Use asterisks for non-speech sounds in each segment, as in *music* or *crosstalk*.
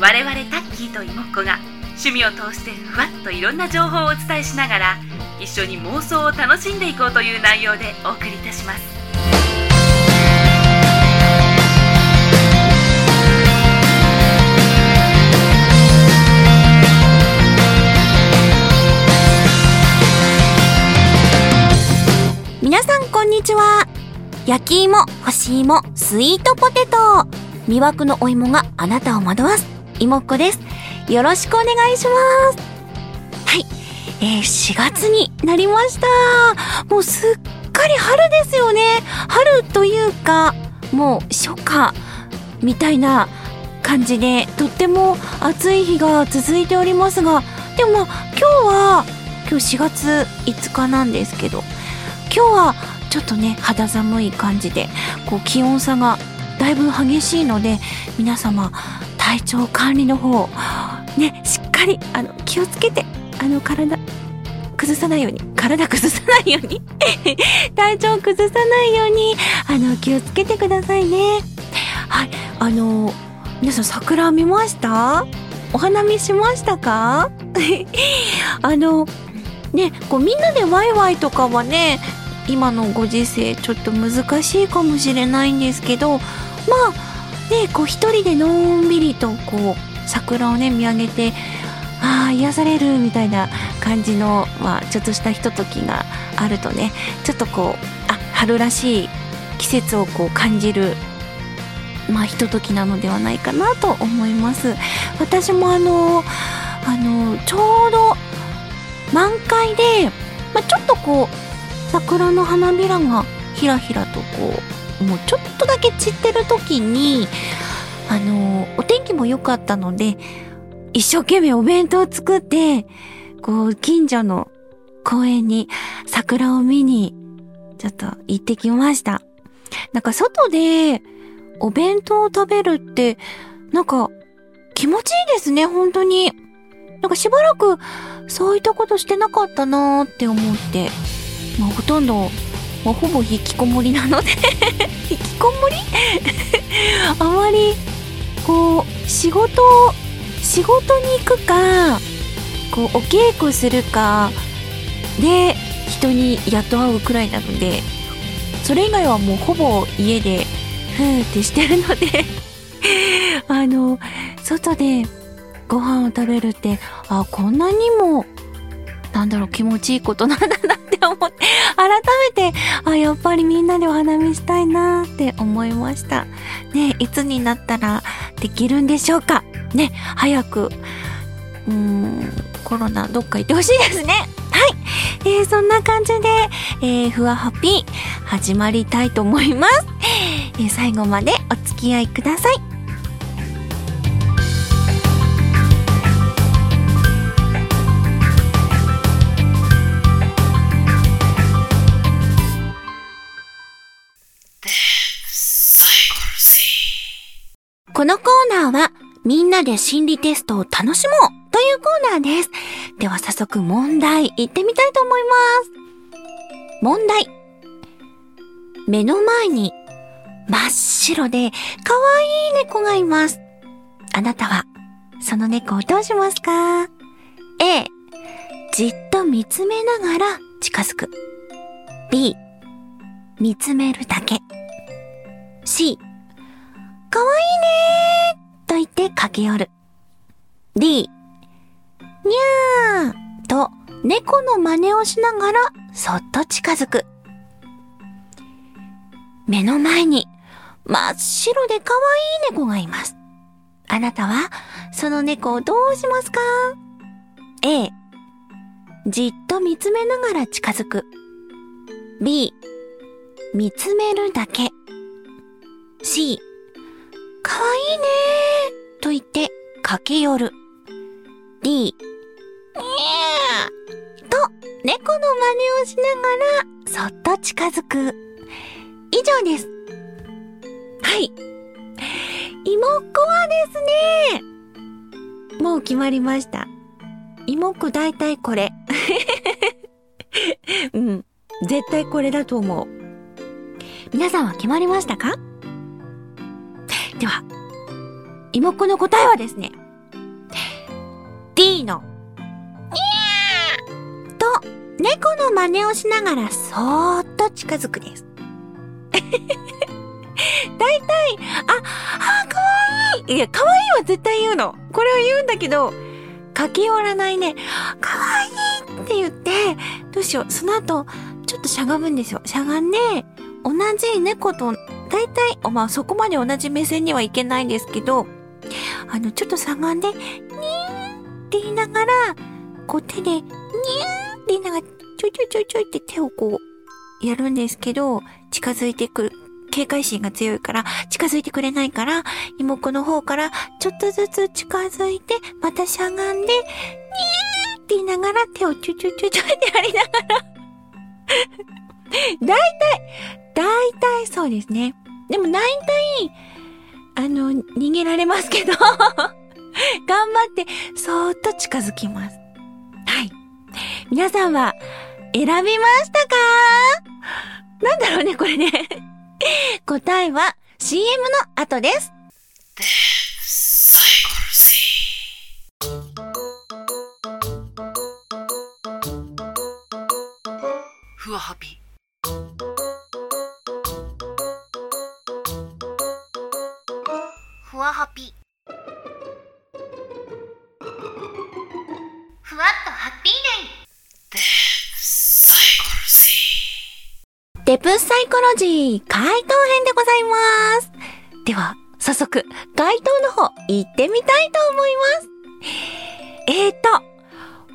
我々タッキーと妹子が趣味を通してふわっといろんな情報をお伝えしながら一緒に妄想を楽しんでいこうという内容でお送りいたします。皆さんこんにちは。焼き芋、干し芋、スイートポテト。魅惑のお芋があなたを惑わす。芋っ子です。よろしくお願いします。はい、えー、4月になりました。もうすっかり春ですよね。春というかもう初夏みたいな感じでとっても暑い日が続いておりますがでもまあ今日は今日4月5日なんですけど今日はちょっとね肌寒い感じでこう気温差がだいぶ激しいので皆様体調管理の方ねしっかりあの気をつけてあの体崩さないように体崩さないように体調崩さないようにあの気をつけてくださいね。はい。あの皆さん桜見ました？お花見しましたか？*laughs* あのねこうみんなでワイワイとかはね今のご時世ちょっと難しいかもしれないんですけどまあねこう一人でのんびりとこう桜をね見上げてああ癒されるみたいな感じの、まあ、ちょっとしたひとときがあるとねちょっとこうあ春らしい季節をこう感じるまあひとときなのではないかなと思います。私もあのあのちょうど満開で、まあ、ちょっとこう桜の花びらがひらひらとこうもうちょっとだけ散ってる時にあのお天気も良かったので一生懸命お弁当を作ってこう近所の公園に桜を見にちょっと行ってきました。なんか外でお弁当を食べるってなんか気持ちいいですね本当に。なんかしばらくそういったことしてなかったなーって思って。まあ、ほとんど、まあ、ほぼ引きこもりなので *laughs* 引きこもり？*laughs* あまりこう仕事を仕事に行くかこうお稽古するかで人にやっと会うくらいなのでそれ以外はもうほぼ家でふーってしてるので *laughs* あの外でご飯を食べるってあこんなにもなんだろう気持ちいいことなんだな思って、改めて、あ、やっぱりみんなでお花見したいなって思いました。ね、いつになったらできるんでしょうかね、早く、うーん、コロナどっか行ってほしいですね。はい。えー、そんな感じで、えー、ふわハッピー始まりたいと思います。えー、最後までお付き合いください。このコーナーは、みんなで心理テストを楽しもうというコーナーです。では早速問題行ってみたいと思います。問題。目の前に真っ白で可愛い猫がいます。あなたはその猫をどうしますか ?A、じっと見つめながら近づく。B、見つめるだけ。C、かわいいねーと言って駆け寄る。D、にゃーと猫の真似をしながらそっと近づく。目の前に真っ白で可愛い猫がいます。あなたはその猫をどうしますか ?A、じっと見つめながら近づく。B、見つめるだけ。かわいいねーと言って駆け寄る。D、にゃーと猫の真似をしながらそっと近づく。以上です。はい。妹っ子はですね、もう決まりました。妹っ子大体これ。*laughs* うん。絶対これだと思う。皆さんは決まりましたか？でては、妹の答えはですね、D の、にゃーと、猫の真似をしながらそーっと近づくです。*laughs* 大体、あ、あ、かわいいいや、かわいいは絶対言うの。これを言うんだけど、書き終わらないね、かわいいって言って、どうしよう。その後、ちょっとしゃがむんですよ。しゃがんで、同じ猫とだいたい、まあそこまで同じ目線にはいけないんですけど、あの、ちょっとしゃがんで、にーって言いながら、こう手で、にーって言いながら、ちょいちょいちょいちょいって手をこう、やるんですけど、近づいてくる。警戒心が強いから、近づいてくれないから、妹の方から、ちょっとずつ近づいて、またしゃがんで、にーって言いながら、手をちょいちょいちょいちょいってやりながらだいたい、だいたいそうですね。でもだいたい、あの、逃げられますけど *laughs* 頑張って、そーっと近づきます。はい。皆さんは、選びましたか？なんだろうね、これね *laughs* 答えは CM の後です。ふわハピハピふわっとハッピーデイデプサイコロジー回答編でございます。では、早速、回答の方、行ってみたいと思います。えーと、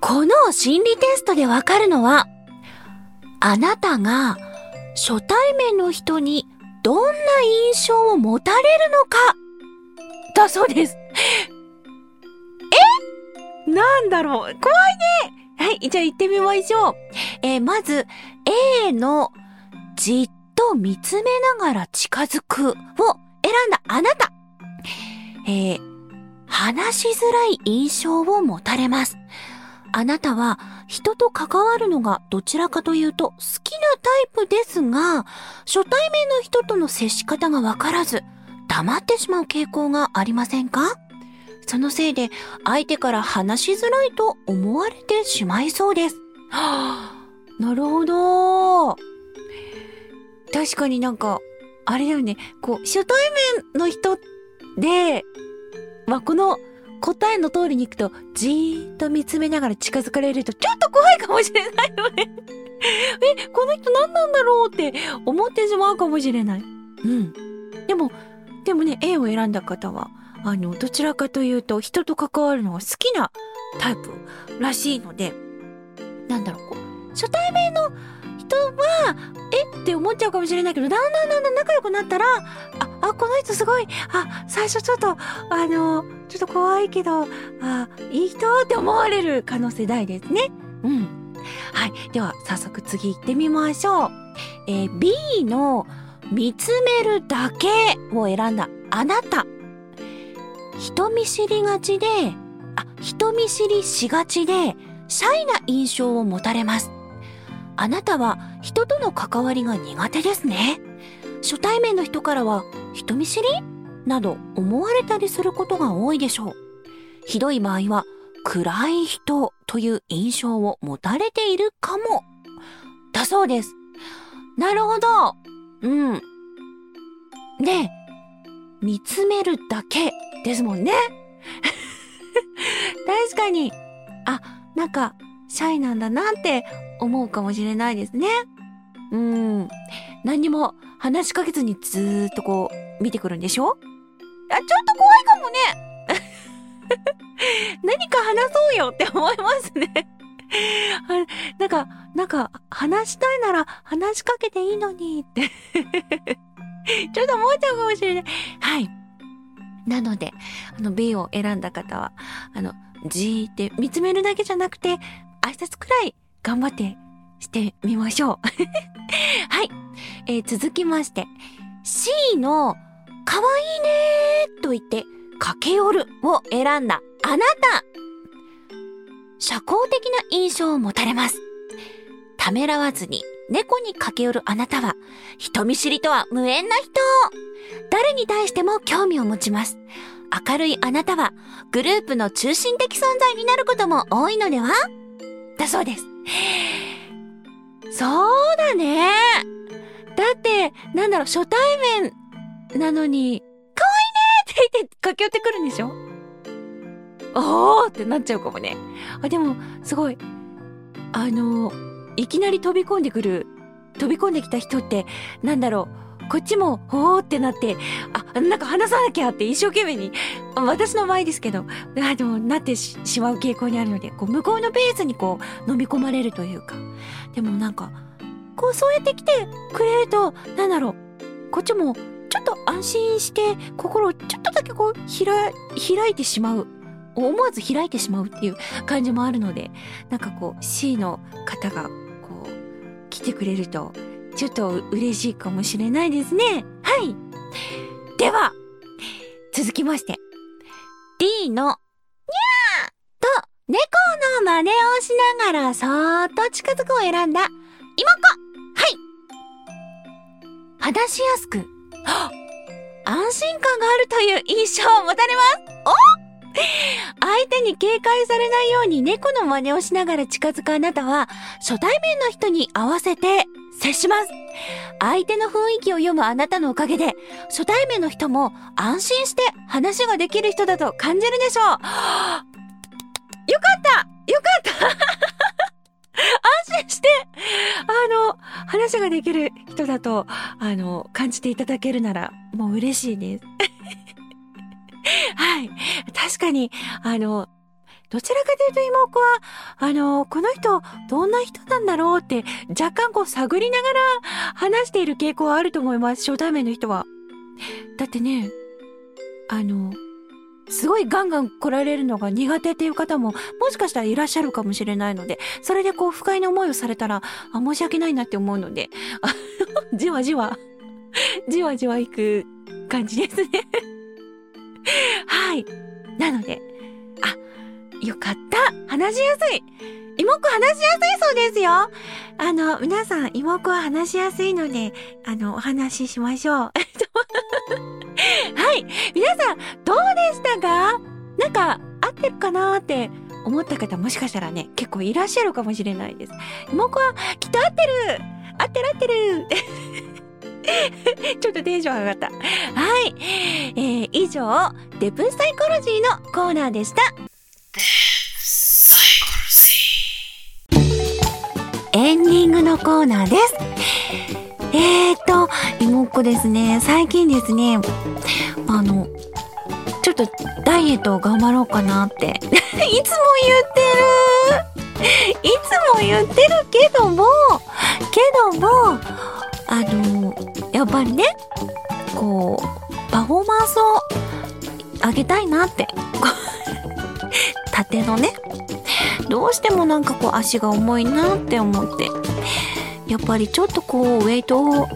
この心理テストでわかるのは、あなたが初対面の人にどんな印象を持たれるのか、だそうです。え？なんだろう怖いねはい、じゃあ行ってみましょう。えー、まず、A のじっと見つめながら近づくを選んだあなた。えー、話しづらい印象を持たれます。あなたは人と関わるのがどちらかというと好きなタイプですが、初対面の人との接し方がわからず、黙ってしまう傾向がありませんか？そのせいで相手から話しづらいと思われてしまいそうです。はあ、なるほど。確かになんか、あれだよね。こう、初対面の人で、まあ、この答えの通りに行くと、じーっと見つめながら近づかれると、ちょっと怖いかもしれないよね *laughs* え、この人何なんだろうって思ってしまうかもしれない。うん。でも、でもね、A を選んだ方は、あの、どちらかというと、人と関わるのが好きなタイプらしいので、なんだろう、こう、初対面の人は、え？って思っちゃうかもしれないけど、だんだんだんだん仲良くなったら、あ、あ、この人すごい、あ、最初ちょっと、あの、ちょっと怖いけど、あ、いい人って思われる可能性大ですね。うん。はい。では、早速次行ってみましょう。えー、B の、見つめるだけを選んだあなた。人見知りがちで、あ、人見知りしがちで、シャイな印象を持たれます。あなたは人との関わりが苦手ですね。初対面の人からは人見知り？など思われたりすることが多いでしょう。ひどい場合は暗い人という印象を持たれているかも。だそうです。なるほど。うん。で、見つめるだけですもんね。*laughs* 確かに。あ、なんか、シャイなんだなって思うかもしれないですね。うん。何にも話しかけずにずーっとこう見てくるんでしょ？あ、ちょっと怖いかもね。*laughs* 何か話そうよって思いますね *laughs* なんか、なんか、話したいなら話しかけていいのにって *laughs* ちょっと思っちゃうかもしれない。はい。なので、あの B を選んだ方は、あの、じーって見つめるだけじゃなくて、挨拶くらい頑張ってしてみましょう。*laughs* はい。えー、続きまして、C の、かわいいねーと言って、駆け寄るを選んだあなた社交的な印象を持たれます。ためらわずに猫に駆け寄るあなたは、人見知りとは無縁な人誰に対しても興味を持ちます。明るいあなたは、グループの中心的存在になることも多いのでは？だそうです。そうだね。だって、なんだろう、初対面なのに、可愛いねって言って駆け寄ってくるんでしょ？おーってなっちゃうかもね。あ、でも、すごい。あの、いきなり飛び込んでくる、飛び込んできた人って、なんだろう、こっちも、おーってなって、あ、なんか話さなきゃって一生懸命に、私の場合ですけど、あでもなってししまう傾向にあるので、こう、向こうのペースにこう、飲み込まれるというか。でもなんか、こう、そうやって来てくれると、なんだろう、こっちも、ちょっと安心して、心をちょっとだけこう、開、開いてしまう。思わず開いてしまうっていう感じもあるので、なんかこう、C の方が、こう、来てくれると、ちょっと嬉しいかもしれないですね。はい。では、続きまして、D の、にゃーと、猫の真似をしながらそーっと近づくを選んだ、妹子はい話しやすく、*gasps* 安心感があるという印象を持たれますお相手に警戒されないように猫の真似をしながら近づくあなたは、初対面の人に合わせて接します。相手の雰囲気を読むあなたのおかげで、初対面の人も安心して話ができる人だと感じるでしょう。*gasps* よかったよかった *laughs* 安心して、あの、話ができる人だと、あの、感じていただけるなら、もう嬉しいです。*laughs* はい。確かに、あの、どちらかというと妹は、あの、この人、どんな人なんだろうって、若干こう探りながら話している傾向はあると思います。初対面の人は。だってね、あの、すごいガンガン来られるのが苦手っていう方も、もしかしたらいらっしゃるかもしれないので、それでこう不快な思いをされたら、あ、申し訳ないなって思うので、あじわじわ、じわじわいく感じですね。い。なので、あ、よかった。話しやすい。妹子話しやすいそうですよ。あの、皆さん、妹子は話しやすいので、あの、お話ししましょう。*laughs* はい。皆さん、どうでしたか？なんか、合ってるかなって思った方もしかしたらね、結構いらっしゃるかもしれないです。妹子はきっと合ってる合ってる合ってる *laughs* ちょっとテンション上がった。はい。えー、以上、デプサイコロジーのコーナーでした。エンディングのコーナーです。えーと、妹子ですね、最近ですね、あの、ちょっとダイエットを頑張ろうかなって、*laughs* いつも言ってるいつも言ってるけども、けども、あの、やっぱりね、こう、パフォーマンスを上げたいなって、*laughs* 縦のね、どうしてもなんかこう足が重いなって思って、やっぱりちょっとこうウェイトを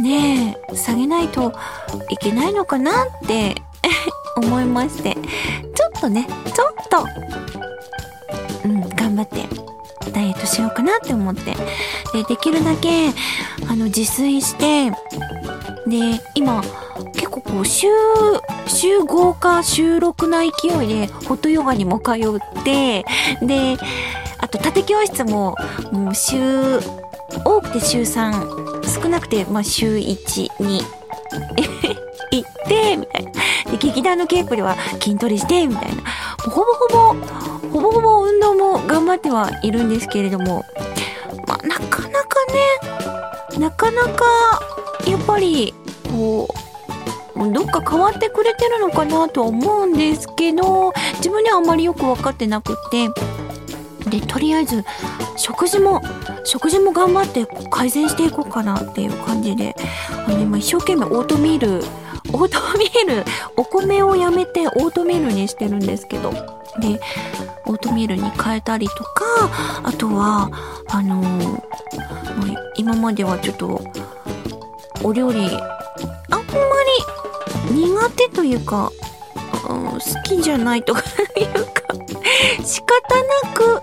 ね、下げないといけないのかなって *laughs* 思いまして、ちょっとね、ちょっと、うん、頑張ってダイエットしようかなって思って、で、できるだけ、あの、自炊して、で、今、結構こう、週、週5か週6な勢いで、ホットヨガにも通って、で、あと、縦教室も、もう週、多くて週3、少なくて、まあ、週1、2、*laughs* 行って、みたいな。で、劇団の稽古では筋トレして、みたいな。ほぼほぼ、ほぼほぼ運動も頑張ってはいるんですけれども、なかなか、やっぱり、こう、どっか変わってくれてるのかなとは思うんですけど、自分にはあんまりよく分かってなくて、で、とりあえず、食事も、食事も頑張って改善していこうかなっていう感じで、あの、今一生懸命オートミール、オートミール、お米をやめてオートミールにしてるんですけど、で、オートミールに変えたりとか、あとは、あのー今まではちょっと、お料理、あんまり苦手というか、うん好きじゃないとかいうか、仕方なく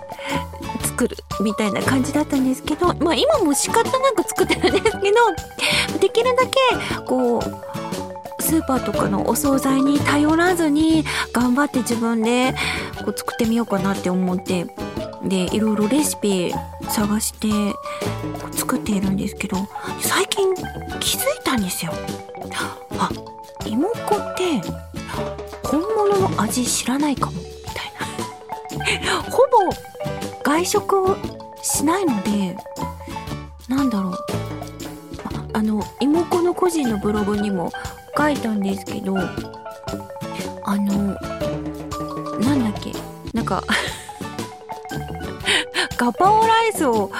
作るみたいな感じだったんですけど、まあ今も仕方なく作ってるんですけど、できるだけ、こう、スーパーとかのお惣菜に頼らずに頑張って自分でこう作ってみようかなって思って、でいろいろレシピ探して作っているんですけど最近気づいたんですよ。あ妹子って本物の味知らないかもみたいな。*laughs* ほぼ外食をしないのでなんだろう。ああの妹子の個人のブログにも書いたんですけどあのなんだっけなんか *laughs* ガパオライスを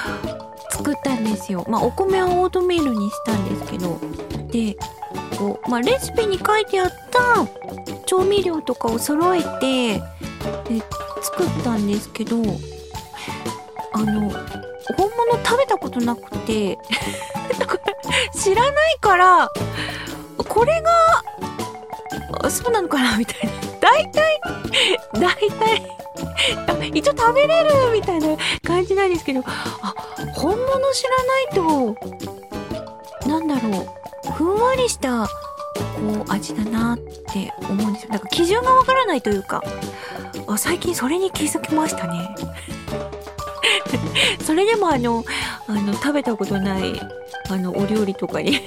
作ったんですよ。まあ、お米はオートミールにしたんですけど。で、こう、まあ、レシピに書いてあった調味料とかを揃えて、で、作ったんですけど、あの、本物食べたことなくて、*laughs* だから知らないから、これが、そうなのかなみたいな。大体、大体、一応食べれるみたいな感じなんですけど、あ、本物知らないと、なんだろう、ふんわりした、こう、味だなって思うんですよ。なんか基準がわからないというか、あ、最近それに気づきましたね。*laughs* それでもあの、あの、食べたことない、あの、お料理とかに、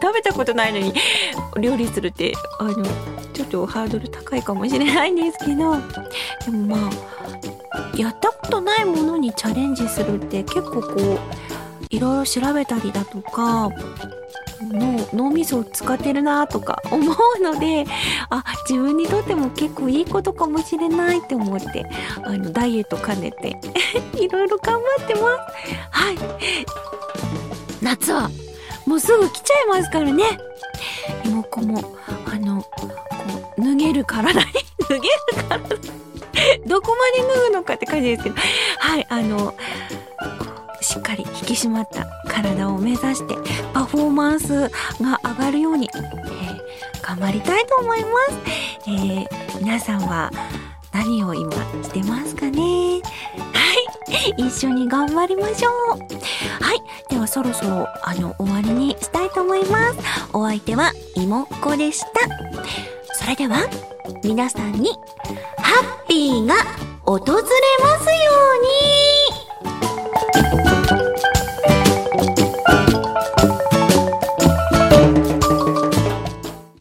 食べたことないのに、料理するって、あの、ちょっとハードル高いかもしれないんですけど、でもまあ、やったことないものにチャレンジするって結構こう、いろいろ調べたりだとか、脳脳みそを使ってるなとか思うのであ自分にとっても結構いいことかもしれないって思ってあのダイエット兼ねて *laughs* いろいろ頑張ってます。はい。夏はもうすぐ来ちゃいますからね妹子もあのこう脱げる体に *laughs* 脱げる体どこまで脱ぐのかって感じですけどはいあのしっかり引き締まった体を目指してパフォーマンスが上がるように、えー頑張りたいと思います。えー皆さんは何を今してますかね？はい。一緒に頑張りましょう。はい。ではそろそろあの終わりにしたいと思います。お相手はいもっこでした。それでは皆さんにハッピーが訪れますように